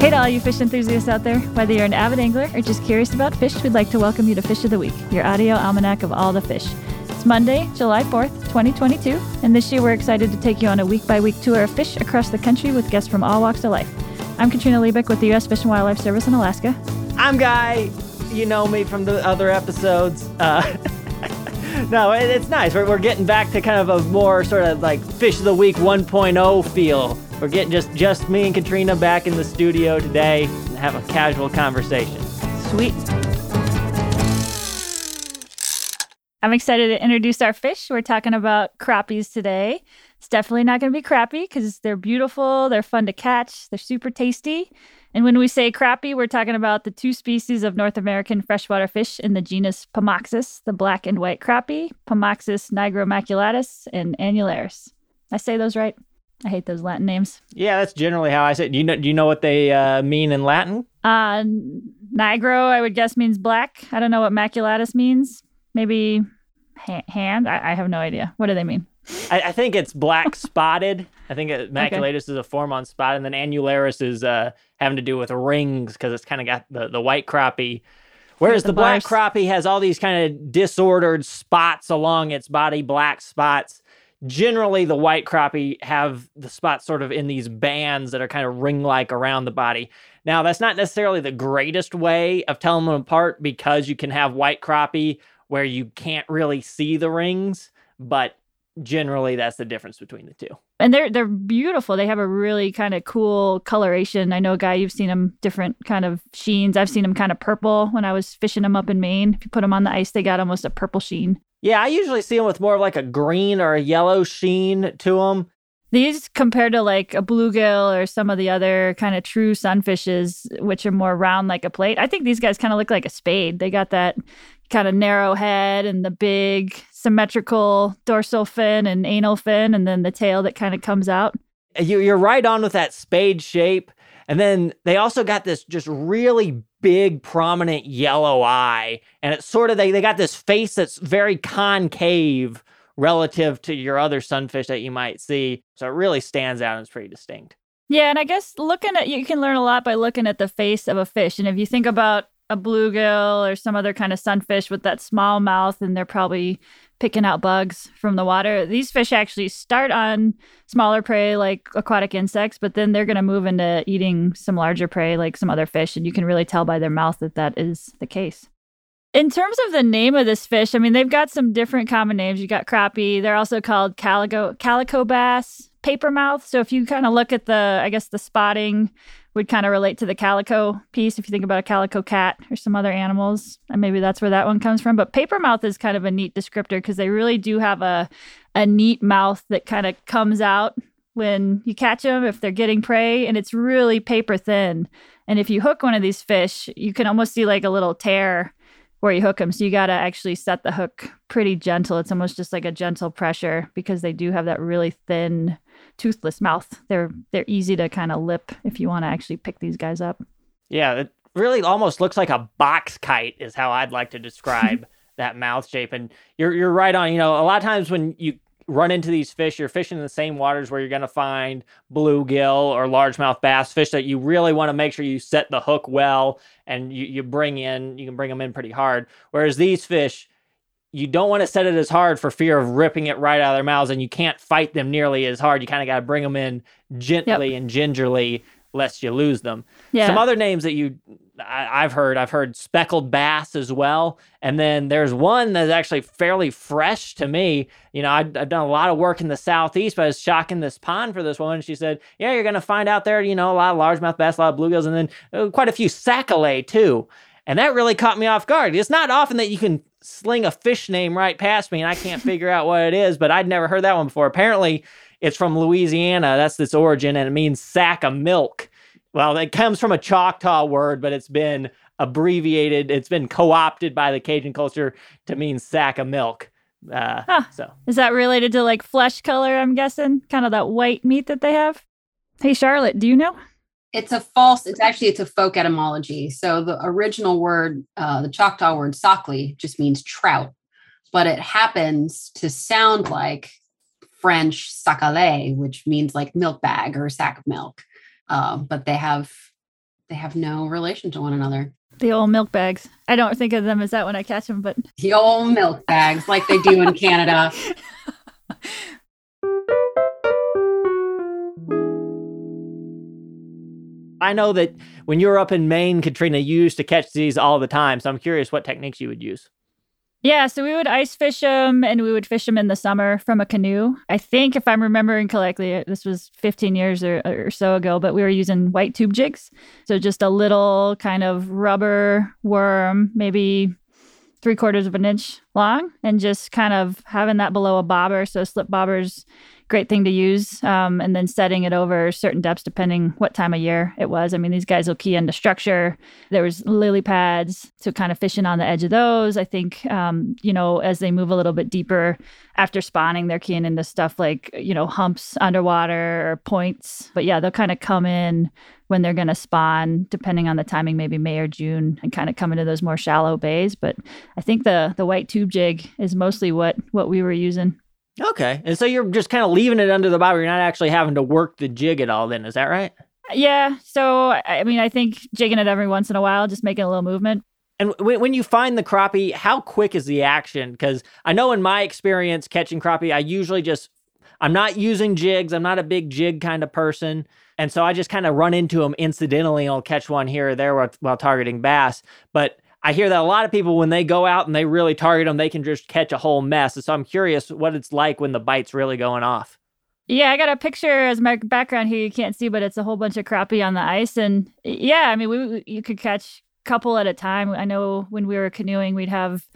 Hey to all you fish enthusiasts out there. Whether you're an avid angler or just curious about fish, we'd like to welcome you to Fish of the Week, your audio almanac of all the fish. It's Monday, July 4th, 2022, and this year we're excited to take you on a week by week tour of fish across the country with guests from all walks of life. I'm Katrina Liebich with the U.S. Fish and Wildlife Service in Alaska. I'm Guy. You know me from the other episodes. Uh, no, it, it's nice. We're, we're getting back to kind of a more sort of like Fish of the Week 1.0 feel. We're getting just just me and Katrina back in the studio today and have a casual conversation. Sweet. I'm excited to introduce our fish. We're talking about crappies today. It's definitely not going to be crappie because they're beautiful, they're fun to catch, they're super tasty. And when we say crappie, we're talking about the two species of North American freshwater fish in the genus Pomoxis, the black and white crappie, Pomoxis nigromaculatus, and annularis. I say those right? I hate those Latin names. Yeah, that's generally how I say it. Do you know, do you know what they uh, mean in Latin? Uh, nigro, I would guess, means black. I don't know what maculatus means. Maybe ha- hand? I-, I have no idea. What do they mean? I, I think it's black spotted. I think it, maculatus okay. is a form on spot, and then annularis is uh, having to do with rings because it's kind of got the, the white crappie. Whereas the, the black crappie has all these kind of disordered spots along its body, black spots generally the white crappie have the spots sort of in these bands that are kind of ring like around the body. Now, that's not necessarily the greatest way of telling them apart because you can have white crappie where you can't really see the rings, but generally that's the difference between the two. And they're they're beautiful. They have a really kind of cool coloration. I know, guy, you've seen them different kind of sheens. I've seen them kind of purple when I was fishing them up in Maine. If you put them on the ice, they got almost a purple sheen. Yeah, I usually see them with more of like a green or a yellow sheen to them. These compared to like a bluegill or some of the other kind of true sunfishes, which are more round like a plate. I think these guys kind of look like a spade. They got that kind of narrow head and the big symmetrical dorsal fin and anal fin, and then the tail that kind of comes out. You're right on with that spade shape. And then they also got this just really big, prominent yellow eye. And it's sort of, they, they got this face that's very concave relative to your other sunfish that you might see. So it really stands out and it's pretty distinct. Yeah. And I guess looking at, you can learn a lot by looking at the face of a fish. And if you think about a bluegill or some other kind of sunfish with that small mouth and they're probably picking out bugs from the water. These fish actually start on smaller prey like aquatic insects, but then they're going to move into eating some larger prey like some other fish. And you can really tell by their mouth that that is the case. In terms of the name of this fish, I mean, they've got some different common names. You got crappie. They're also called calico, calico bass, paper mouth. So if you kind of look at the, I guess the spotting would kind of relate to the calico piece if you think about a calico cat or some other animals and maybe that's where that one comes from but paper mouth is kind of a neat descriptor because they really do have a a neat mouth that kind of comes out when you catch them if they're getting prey and it's really paper thin and if you hook one of these fish you can almost see like a little tear where you hook them so you got to actually set the hook pretty gentle it's almost just like a gentle pressure because they do have that really thin toothless mouth. They're they're easy to kind of lip if you want to actually pick these guys up. Yeah, it really almost looks like a box kite is how I'd like to describe that mouth shape. And you're you're right on. You know, a lot of times when you run into these fish, you're fishing in the same waters where you're going to find bluegill or largemouth bass fish that you really want to make sure you set the hook well and you, you bring in, you can bring them in pretty hard. Whereas these fish, you don't want to set it as hard for fear of ripping it right out of their mouths, and you can't fight them nearly as hard. You kind of got to bring them in gently yep. and gingerly, lest you lose them. Yeah. Some other names that you I, have heard, I've heard speckled bass as well, and then there's one that's actually fairly fresh to me. You know, I, have done a lot of work in the southeast, but I was shocking this pond for this woman. She said, "Yeah, you're going to find out there, you know, a lot of largemouth bass, a lot of bluegills, and then uh, quite a few sac-a-lait too." And that really caught me off guard. It's not often that you can sling a fish name right past me and I can't figure out what it is, but I'd never heard that one before. Apparently, it's from Louisiana. That's its origin, and it means sack of milk. Well, it comes from a Choctaw word, but it's been abbreviated. It's been co-opted by the Cajun culture to mean sack of milk. Uh, huh. So is that related to like flesh color? I'm guessing, kind of that white meat that they have. Hey, Charlotte, do you know? It's a false. It's actually it's a folk etymology. So the original word, uh, the Choctaw word "sockly," just means trout, but it happens to sound like French sac-a-lait, which means like milk bag or sack of milk. Uh, but they have they have no relation to one another. The old milk bags. I don't think of them as that when I catch them, but the old milk bags like they do in Canada. I know that when you're up in Maine, Katrina, you used to catch these all the time. So I'm curious what techniques you would use. Yeah, so we would ice fish them and we would fish them in the summer from a canoe. I think, if I'm remembering correctly, uh, this was 15 years or, or, so ago, but we were using white tube jigs. So just a little kind of rubber worm, maybe three quarters of an inch long, and just kind of having that below a bobber. So slip bobbers great thing to use. Um, and then setting it over certain depths depending what time of year it was. I mean, these guys will key into structure. There was lily pads, so kind of fishing on the edge of those. I think, um, you know, as they move a little bit deeper after spawning, they're keying into stuff like, you know, humps underwater or points. But yeah, they'll kind of come in when they're going to spawn, depending on the timing, maybe May or June, and kind of come into those more shallow bays. But I think the the white tube jig is mostly what what we were using. Okay. And so you're just kind of leaving it under the bobber. You're not actually having to work the jig at all, then. Is that right? Yeah. So, I mean, I think jigging it every once in a while, just making a little movement. And when you find the crappie, how quick is the action? Because I know in my experience catching crappie, I usually just, I'm not using jigs. I'm not a big jig kind of person. And so I just kind of run into them incidentally. I'll catch one here or there while, while targeting bass. But I hear that a lot of people, when they go out and they really target them, they can just catch a whole mess. So I'm curious what it's like when the bite's really going off. Yeah, I got a picture as my background here. You can't see, but it's a whole bunch of crappie on the ice. And yeah, I mean, we you could catch a couple at a time. I know when we were canoeing, we'd have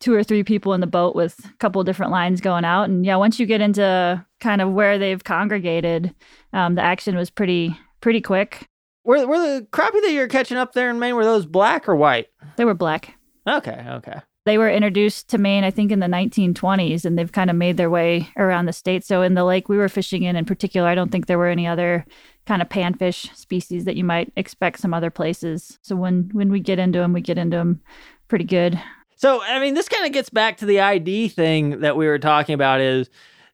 two or three people in the boat with a couple different lines going out. And yeah, once you get into kind of where they've congregated, um, the action was pretty pretty quick. Were were the crappie that you're catching up there in Maine were those black or white? They were black. Okay, okay. They were introduced to Maine, I think, in the 1920s, and they've kind of made their way around the state. So, in the lake we were fishing in, in particular, I don't think there were any other kind of panfish species that you might expect some other places. So, when when we get into them, we get into them pretty good. So, I mean, this kind of gets back to the ID thing that we were talking about. Is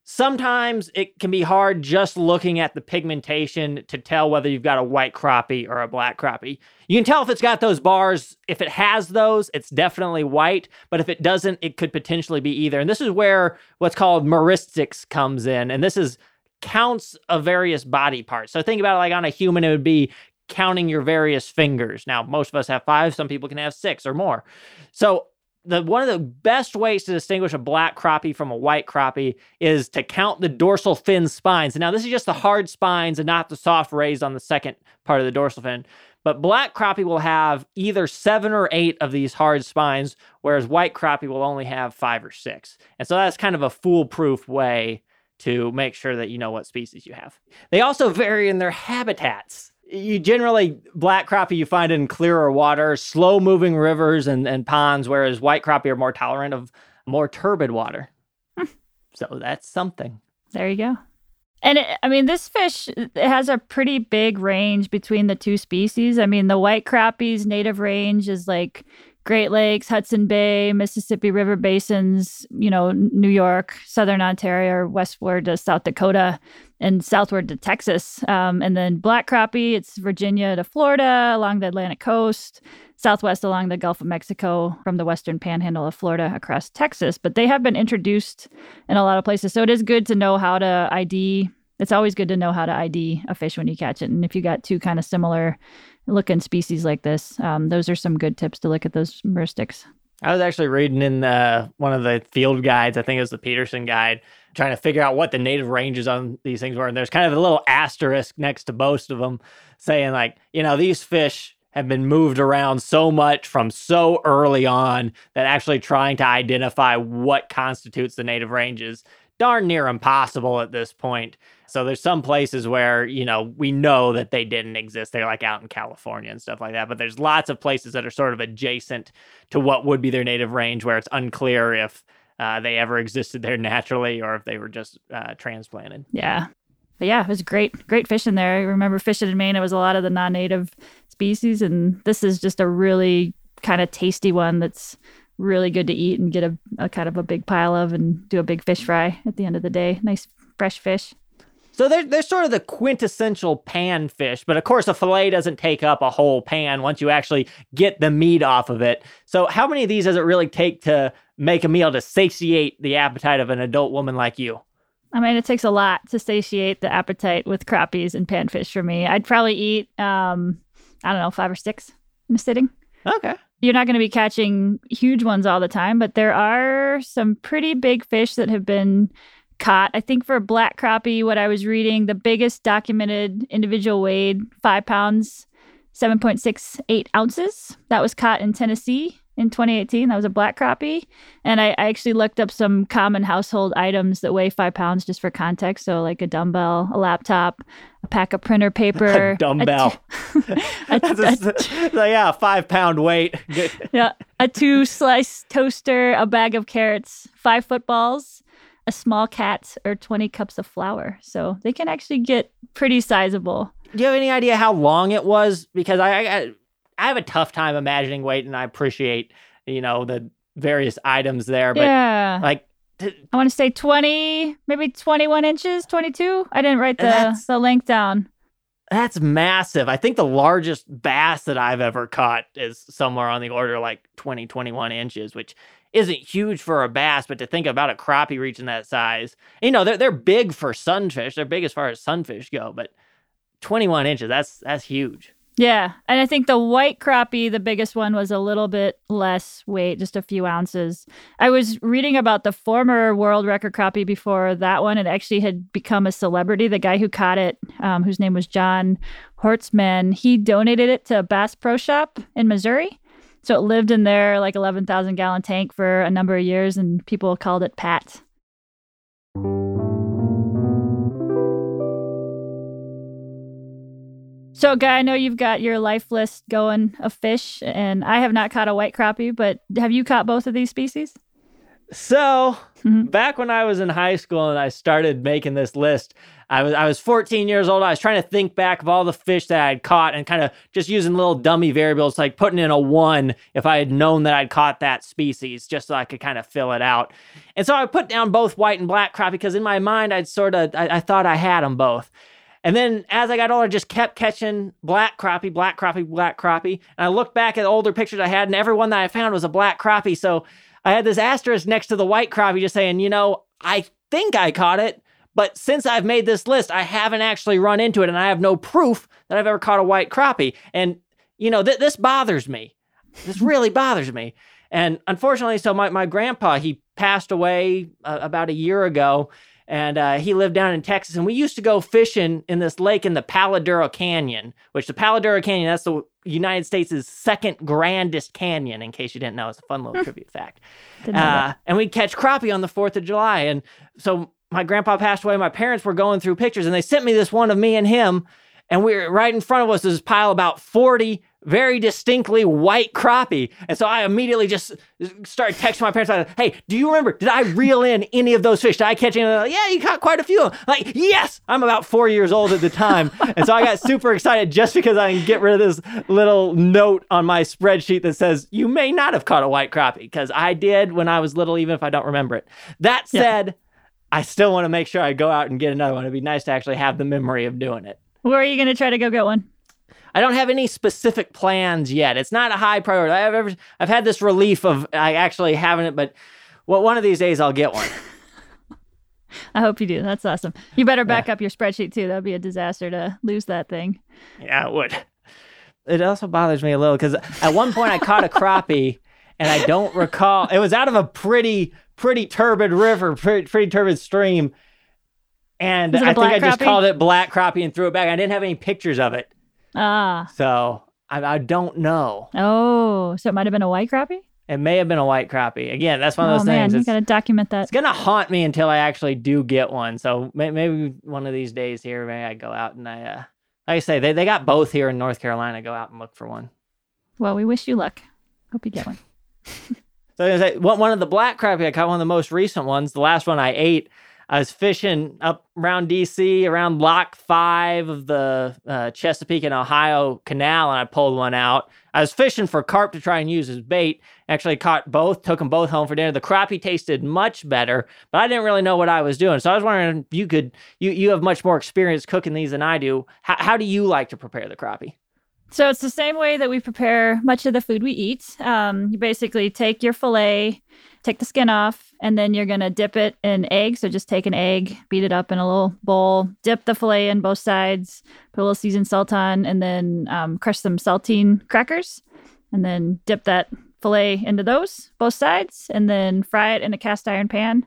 Sometimes it can be hard just looking at the pigmentation to tell whether you've got a white crappie or a black crappie. You can tell if it's got those bars. If it has those, it's definitely white. But if it doesn't, it could potentially be either. And this is where what's called meristics comes in. And this is counts of various body parts. So think about it like on a human, it would be counting your various fingers. Now, most of us have five, some people can have six or more. So the one of the best ways to distinguish a black crappie from a white crappie is to count the dorsal fin spines. And now this is just the hard spines and not the soft rays on the second part of the dorsal fin. But black crappie will have either seven or eight of these hard spines, whereas white crappie will only have five or six. And so that's kind of a foolproof way to make sure that you know what species you have. They also vary in their habitats you generally black crappie you find in clearer water, slow moving rivers and, and ponds, whereas white crappie are more tolerant of more turbid water. Hmm. so that's something. There you go. And it, I mean, this fish it has a pretty big range between the two species. I mean, the white crappie's native range is like Great Lakes, Hudson Bay, Mississippi River basins, you know, New York, Southern Ontario, westward to South Dakota, and southward to Texas. Um, and then black crappie, it's Virginia to Florida along the Atlantic coast, southwest along the Gulf of Mexico, from the western panhandle of Florida across Texas. But they have been introduced in a lot of places. So it is good to know how to ID. It's always good to know how to ID a fish when you catch it. And if you got two kind of similar looking species like this. Um, those are some good tips to look at those meristics. I was actually reading in the, one of the field guides, I think it was the Peterson guide, trying to figure out what the native ranges on these things were. And there's kind of a little asterisk next to most of them saying, like, you know, these fish have been moved around so much from so early on that actually trying to identify what constitutes the native ranges darn near impossible at this point. So there's some places where, you know, we know that they didn't exist. They're like out in California and stuff like that. But there's lots of places that are sort of adjacent to what would be their native range where it's unclear if uh, they ever existed there naturally or if they were just uh, transplanted. Yeah. But yeah, it was great, great fishing there. I remember fishing in Maine. It was a lot of the non native species. And this is just a really kind of tasty one that's really good to eat and get a, a, kind of a big pile of and do a big fish fry at the end of the day. Nice fresh fish. So they're, they're sort of the quintessential pan fish, but of course, a fillet doesn't take up a whole pan once you actually get the meat off of it. So, how many of these does it really take to make a meal to satiate the appetite of an adult woman like you? I mean, it takes a lot to satiate the appetite with crappies and panfish for me. I'd probably eat, um, I don't know, five or six in a sitting. Okay. You're not going to be catching huge ones all the time, but there are some pretty big fish that have been caught. I think for black crappie, what I was reading, the biggest documented individual weighed five pounds, 7.68 ounces. That was caught in Tennessee in 2018. That was a black crappie. And I, I, actually looked up some common household items that weigh five pounds just for context. So, like a dumbbell, a laptop, a pack of printer paper, a dumbbell. A t- a, a, yeah, five pound weight. yeah. A two slice toaster, a bag of carrots, five footballs, a small cat or 20 cups of flour. So they can actually get pretty sizable. Do you have any idea how long it was? Because I, I, I have a tough time imagining weight, and I appreciate you know the various items there, but yeah. like I want to say 20, maybe 21 inches, 22. I didn't write the, the length down. That's massive. I think the largest bass that I've ever caught is somewhere on the order like 20, 21 inches, which isn't huge for a bass, but to think about a crappie reaching that size, you know, they're, they're big for sunfish. They're big as far as sunfish go, but 21 inches, that's, that's huge. Yeah. And I think the white crappie, the biggest one, was a little bit less weight, just a few ounces. I was reading about the former world record crappie before that one. It actually had become a celebrity. The guy who caught it, um, whose name was John Horstman, he donated it to a Bass Pro Shop in Missouri. So it lived in their like 11,000 gallon tank for a number of years, and people called it Pat. So, Guy, I know you've got your life list going of fish, and I have not caught a white crappie, but have you caught both of these species? So, mm-hmm. back when I was in high school and I started making this list, I was I was 14 years old. I was trying to think back of all the fish that I'd caught and kind of just using little dummy variables like putting in a 1 if I had known that I'd caught that species just so I could kind of fill it out. And so I put down both white and black crappie because in my mind I'd sort of I, I thought I had them both. And then as I got older, I just kept catching black crappie, black crappie, black crappie. And I looked back at older pictures I had, and every one that I found was a black crappie. So I had this asterisk next to the white crappie just saying, you know, I think I caught it, but since I've made this list, I haven't actually run into it, and I have no proof that I've ever caught a white crappie. And, you know, th- this bothers me. This really bothers me. And unfortunately, so my, my grandpa, he passed away uh, about a year ago and uh, he lived down in Texas. And we used to go fishing in this lake in the Palo Duro Canyon, which the Palo Duro Canyon, that's the United States' second grandest canyon, in case you didn't know. It's a fun little trivia fact. Uh, and we'd catch crappie on the 4th of July. And so my grandpa passed away. My parents were going through pictures, and they sent me this one of me and him. And we are right in front of us is this pile about 40 very distinctly white crappie. And so I immediately just started texting my parents, like, hey, do you remember? Did I reel in any of those fish? Did I catch any? of Like, yeah, you caught quite a few. Like, yes, I'm about four years old at the time. and so I got super excited just because I can get rid of this little note on my spreadsheet that says, you may not have caught a white crappie because I did when I was little, even if I don't remember it. That said, yeah. I still want to make sure I go out and get another one. It'd be nice to actually have the memory of doing it. Where are you going to try to go get one? I don't have any specific plans yet. It's not a high priority. I've ever, I've had this relief of I actually having it, but well, one of these days I'll get one. I hope you do. That's awesome. You better back yeah. up your spreadsheet too. That'd be a disaster to lose that thing. Yeah, it would. It also bothers me a little because at one point I caught a crappie and I don't recall. It was out of a pretty, pretty turbid river, pretty, pretty turbid stream. And I think I just called it black crappie and threw it back. I didn't have any pictures of it. Ah. So I, I don't know. Oh, so it might have been a white crappie? It may have been a white crappie. Again, that's one of those oh, man, things. You got to document that. It's gonna haunt me until I actually do get one. So maybe one of these days here, maybe I go out and I, uh, like I say, they they got both here in North Carolina. Go out and look for one. Well, we wish you luck. Hope you get one. so I say, one of the black crappie I caught, one of the most recent ones. The last one I ate. I was fishing up around DC, around Lock Five of the uh, Chesapeake and Ohio Canal, and I pulled one out. I was fishing for carp to try and use as bait. Actually, caught both, took them both home for dinner. The crappie tasted much better, but I didn't really know what I was doing. So I was wondering if you could, you you have much more experience cooking these than I do. How, how do you like to prepare the crappie? So it's the same way that we prepare much of the food we eat. Um, you basically take your fillet, take the skin off, and then you're gonna dip it in egg. So just take an egg, beat it up in a little bowl, dip the fillet in both sides, put a little seasoned salt on, and then um, crush some saltine crackers, and then dip that fillet into those both sides, and then fry it in a cast iron pan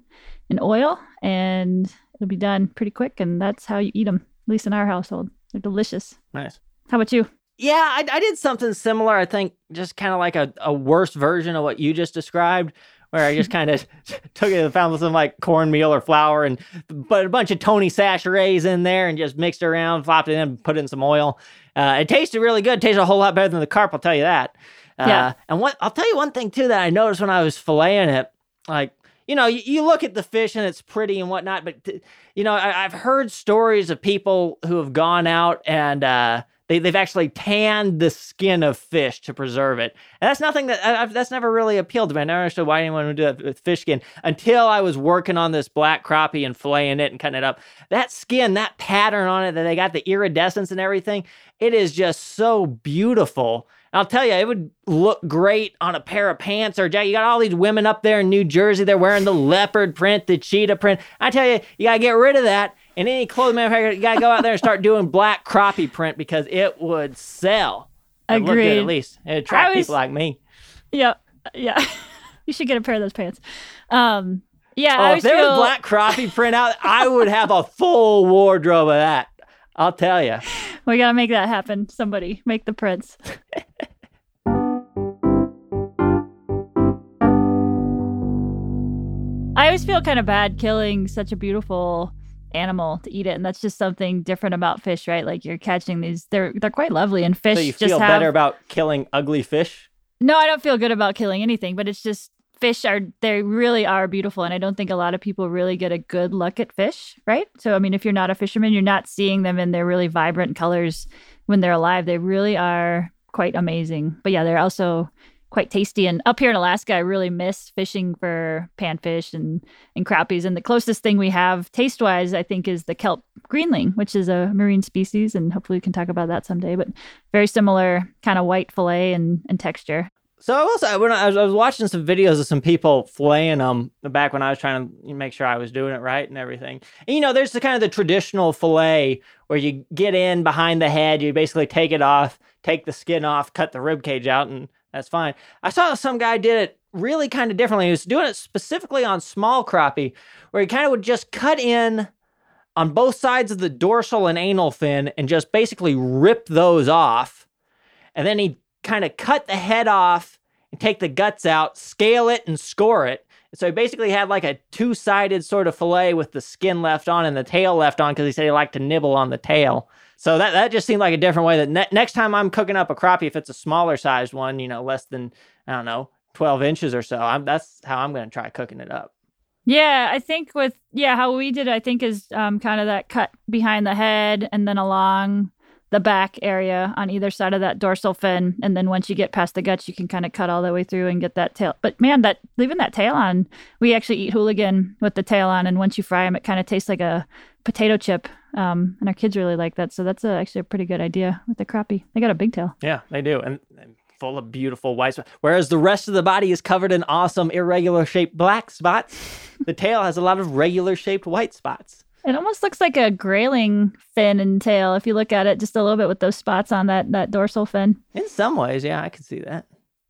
in oil, and it'll be done pretty quick. And that's how you eat them, at least in our household. They're delicious. Nice. How about you? Yeah, I, I did something similar. I think just kind of like a, a worse version of what you just described, where I just kind of took it and found some like cornmeal or flour and put a bunch of Tony Chachere's in there and just mixed it around, flopped it in, put in some oil. Uh, it tasted really good. It tasted a whole lot better than the carp, I'll tell you that. Uh, Yeah. And what I'll tell you one thing too that I noticed when I was filleting it, like you know, you, you look at the fish and it's pretty and whatnot, but t- you know, I, I've heard stories of people who have gone out and uh, they, they've actually tanned the skin of fish to preserve it. And that's nothing that I've, that's never really appealed to me. I never understood why anyone would do that with fish skin until I was working on this black crappie and filleting it and cutting it up. That skin, that pattern on it, that they got the iridescence and everything, it is just so beautiful. I'll tell you, it would look great on a pair of pants or jacket. You got all these women up there in New Jersey, they're wearing the leopard print, the cheetah print. I tell you, you got to get rid of that. And any clothing manufacturer, you got to go out there and start doing black crappie print because it would sell. It'd look good at least. It'd attract was- people like me. Yep. Yeah. you should get a pair of those pants. Um, yeah. I Oh, if there feel, was black crappie print out, I would have a full wardrobe of that. I'll tell you. we gotta make that happen. Somebody make the prints. I always feel kind of bad killing such a beautiful animal to eat it, and that's just something different about fish, right? Like you're catching these; they're they're quite lovely, and fish So you feel have. better about killing ugly fish? No, I don't feel good about killing anything, but it's just fish are they really are beautiful and I don't think a lot of people really get a good look at fish, right? So I mean if you're not a fisherman, you're not seeing them in their really vibrant colors when they're alive. They really are quite amazing. But yeah, they're also quite tasty and up here in Alaska, I really miss fishing for panfish and and crappies and the closest thing we have taste-wise I think is the kelp greenling, which is a marine species and hopefully we can talk about that someday, but very similar kind of white fillet and, and texture. So I was when I was, I was watching some videos of some people filleting them back when I was trying to make sure I was doing it right and everything. And you know, there's the kind of the traditional fillet where you get in behind the head, you basically take it off, take the skin off, cut the rib cage out, and that's fine. I saw some guy did it really kind of differently. He was doing it specifically on small crappie, where he kind of would just cut in on both sides of the dorsal and anal fin and just basically rip those off. And then he'd kind of cut the head off and take the guts out, scale it, and score it. So he basically had like a two sided sort of fillet with the skin left on and the tail left on because he said he liked to nibble on the tail. So that, that just seemed like a different way that ne- next time I'm cooking up a crappie, if it's a smaller sized one, you know, less than, I don't know, 12 inches or so, I'm, that's how I'm going to try cooking it up. Yeah, I think with yeah, how we did, it, I think is um, kind of that cut behind the head and then along the back area on either side of that dorsal fin, and then once you get past the guts, you can kind of cut all the way through and get that tail. But man, that leaving that tail on, we actually eat hooligan with the tail on, and once you fry them, it kind of tastes like a potato chip. Um, and our kids really like that, so that's a, actually a pretty good idea with the crappie. They got a big tail. Yeah, they do. And, and full of beautiful white spots. Whereas the rest of the body is covered in awesome irregular shaped black spots, the tail has a lot of regular shaped white spots. It almost looks like a grayling fin and tail if you look at it just a little bit with those spots on that that dorsal fin. In some ways, yeah, I can see that.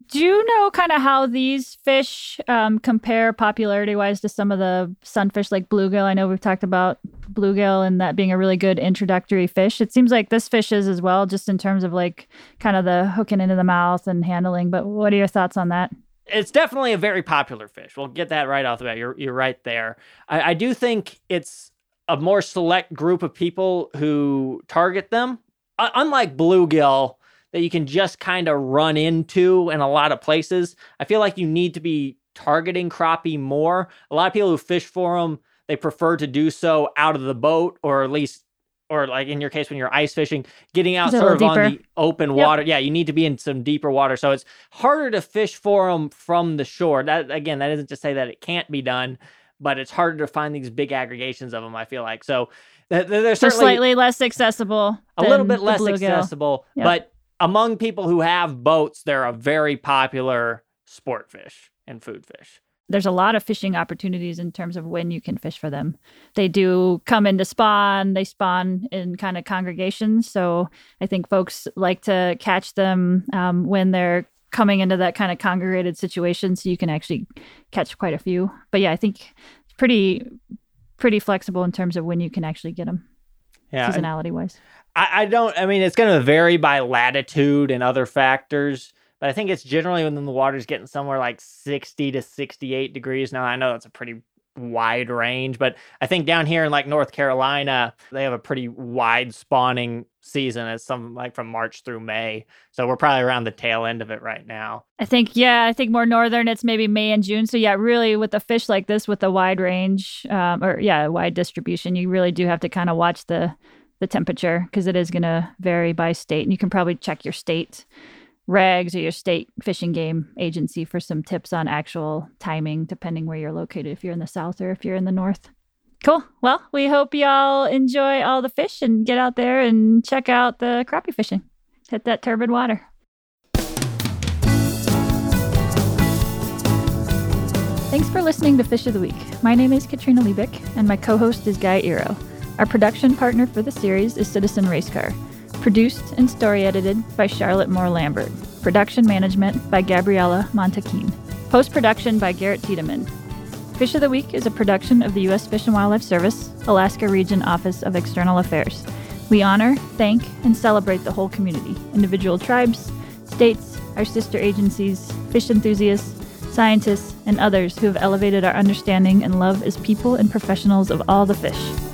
Do you know kind of how these fish um, compare popularity wise to some of the sunfish like bluegill? I know we've talked about bluegill and that being a really good introductory fish. It seems like this fish is as well, just in terms of like kind of the hooking into the mouth and handling. But what are your thoughts on that? It's definitely a very popular fish. We'll get that right off the bat. You're, you're right there. I, I do think it's a more select group of people who target them. Uh, unlike bluegill, that you can just kind of run into in a lot of places. I feel like you need to be targeting crappie more. A lot of people who fish for them, they prefer to do so out of the boat or at least or like in your case when you're ice fishing, getting out sort of little on the open Yep. water. Yeah, you need to be in some deeper water. So it's harder to fish for them from the shore. That again, that isn't to say that it can't be done, but it's harder to find these big aggregations of them. I feel like so. they're, There's So certainly slightly less accessible. a little bit less accessible, Yep. but among people who have boats, they're a very popular sport fish and food fish. there's a lot of fishing opportunities in terms of when you can fish for them. They do come into spawn, they spawn in kind of congregations. So I think folks like to catch them um, when they're coming into that kind of congregated situation so you can actually catch quite a few. But yeah, I think it's pretty pretty flexible in terms of when you can actually get them Yeah, seasonality wise. I, I don't. I mean, it's going to vary by latitude and other factors, but I think it's generally when the water's getting somewhere like sixty to sixty-eight degrees. Now I know that's a pretty wide range, but I think down here in like North Carolina, they have a pretty wide spawning season. It's something like from March through May, so we're probably around the tail end of it right now. I think, yeah, I think more northern, it's maybe May and June. So, yeah, really with a fish like this with a wide range um, or, yeah, wide distribution, you really do have to kind of watch the, the temperature because it is going to vary by state. And you can probably check your state regs or your state fishing game agency for some tips on actual timing, depending where you're located, if you're in the south or if you're in the north. Cool. Well, we hope y'all enjoy all the fish and get out there and check out the crappie fishing. Hit that turbid water. Thanks for listening to Fish of the Week. My name is Katrina Liebich, and my co host is Guy Eroh. Our production partner for the series is Citizen Racecar. Produced and story edited by Charlotte Moore Lambert. Production management by Gabriella Montequin. Post production by Garrett Tiedemann. Fish of the Week is a production of the U.S. Fish and Wildlife Service, Alaska Region Office of External Affairs. We honor, thank, and celebrate the whole community individual tribes, states, our sister agencies, fish enthusiasts, scientists, and others who have elevated our understanding and love as people and professionals of all the fish.